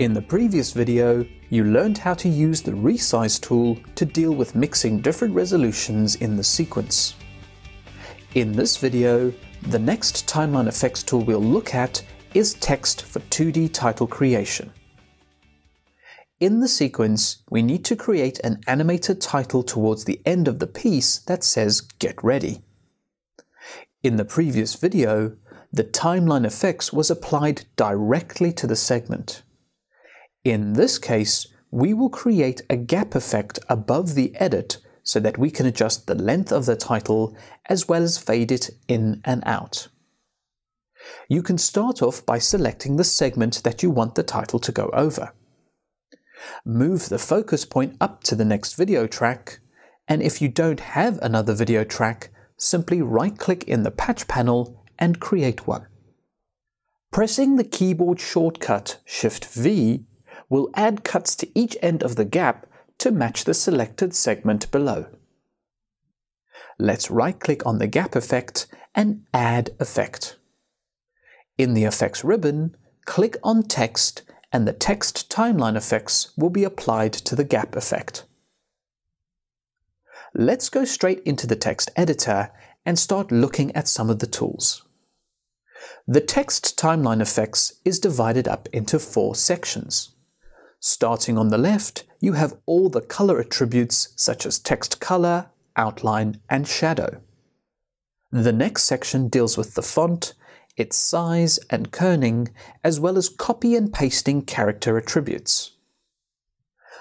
In the previous video, you learned how to use the resize tool to deal with mixing different resolutions in the sequence. In this video, the next timeline effects tool we'll look at is text for 2D title creation. In the sequence, we need to create an animated title towards the end of the piece that says Get Ready. In the previous video, the timeline effects was applied directly to the segment. In this case, we will create a gap effect above the edit so that we can adjust the length of the title as well as fade it in and out. You can start off by selecting the segment that you want the title to go over. Move the focus point up to the next video track, and if you don't have another video track, simply right-click in the patch panel and create one. Pressing the keyboard shortcut Shift-V will add cuts to each end of the gap to match the selected segment below. Let's right-click on the gap effect and add effect. In the effects ribbon, click on text and the text timeline effects will be applied to the gap effect. Let's go straight into the text editor and start looking at some of the tools. The text timeline effects is divided up into four sections. Starting on the left, you have all the color attributes such as text color, outline, and shadow. The next section deals with the font, its size and kerning, as well as copy and pasting character attributes.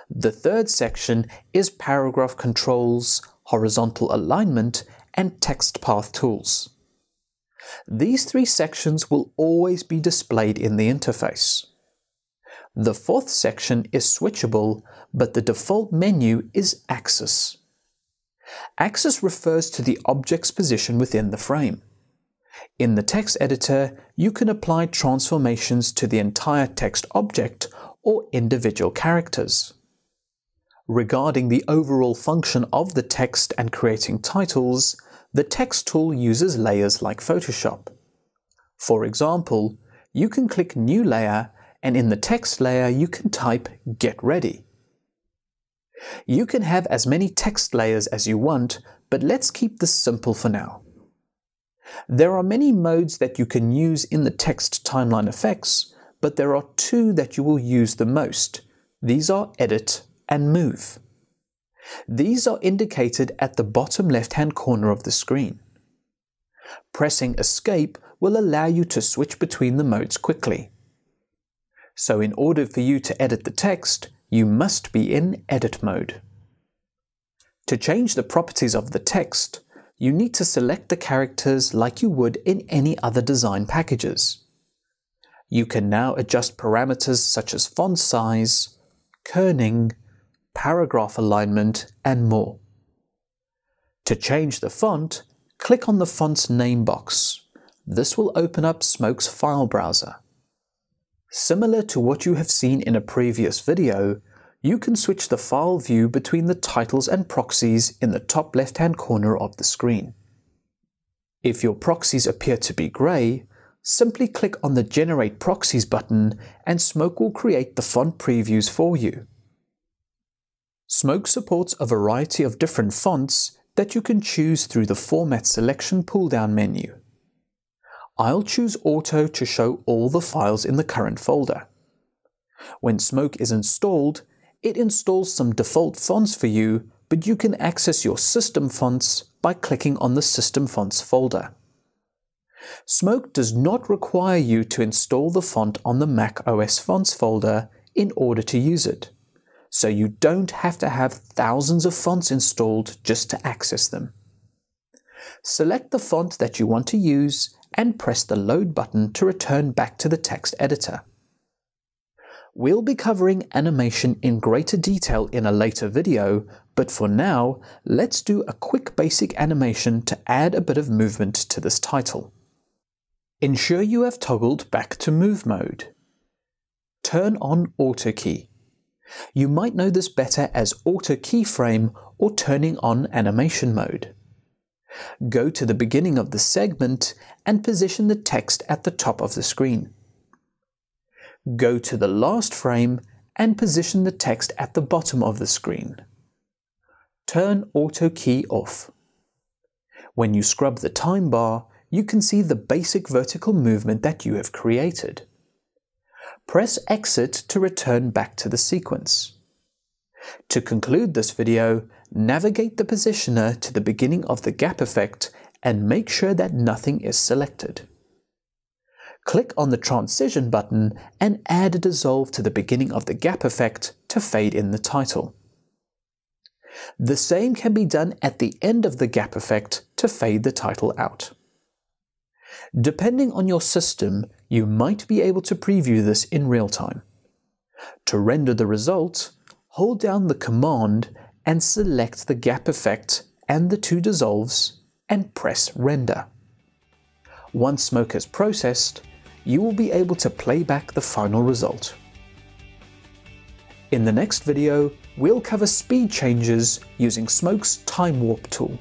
The third section is paragraph controls, horizontal alignment, and text path tools. These three sections will always be displayed in the interface. The fourth section is switchable, but the default menu is axis. Axis refers to the object's position within the frame. In the text editor, you can apply transformations to the entire text object or individual characters. Regarding the overall function of the text and creating titles, the text tool uses layers like Photoshop. For example, you can click New Layer and in the text layer you can type Get Ready. You can have as many text layers as you want, but let's keep this simple for now. There are many modes that you can use in the text timeline effects, but there are two that you will use the most. These are Edit and Move. These are indicated at the bottom left-hand corner of the screen. Pressing Escape will allow you to switch between the modes quickly. So in order for you to edit the text, you must be in edit mode. To change the properties of the text, you need to select the characters like you would in any other design packages. You can now adjust parameters such as font size, kerning, paragraph alignment, and more. To change the font, click on the font's name box. This will open up Smoke's file browser. Similar to what you have seen in a previous video, you can switch the file view between the titles and proxies in the top left-hand corner of the screen. If your proxies appear to be grey, simply click on the Generate Proxies button and Smoke will create the font previews for you. Smoke supports a variety of different fonts that you can choose through the Format Selection pull-down menu. I'll choose Auto to show all the files in the current folder. When Smoke is installed, it installs some default fonts for you, but you can access your system fonts by clicking on the System Fonts folder. Smoke does not require you to install the font on the Mac OS Fonts folder in order to use it, so you don't have to have thousands of fonts installed just to access them. Select the font that you want to use and press the Load button to return back to the text editor. We'll be covering animation in greater detail in a later video, but for now, let's do a quick basic animation to add a bit of movement to this title. Ensure you have toggled back to Move mode. Turn on Auto Key. You might know this better as Auto Keyframe or turning on Animation mode. Go to the beginning of the segment and position the text at the top of the screen. go to the last frame and position the text at the bottom of the screen. Turn Auto Key off. When you scrub the time bar, you can see the basic vertical movement that you have created. Press Exit to return back to the sequence. To conclude this video, navigate the positioner to the beginning of the gap effect and make sure that nothing is selected. Click on the Transition button and add a dissolve to the beginning of the gap effect to fade in the title. The same can be done at the end of the gap effect to fade the title out. Depending on your system, you might be able to preview this in real time. To render the result, hold down the command and select the gap effect and the two dissolves and press render. Once smoke is processed, you will be able to play back the final result. In the next video, we'll cover speed changes using Smoke's Time Warp tool.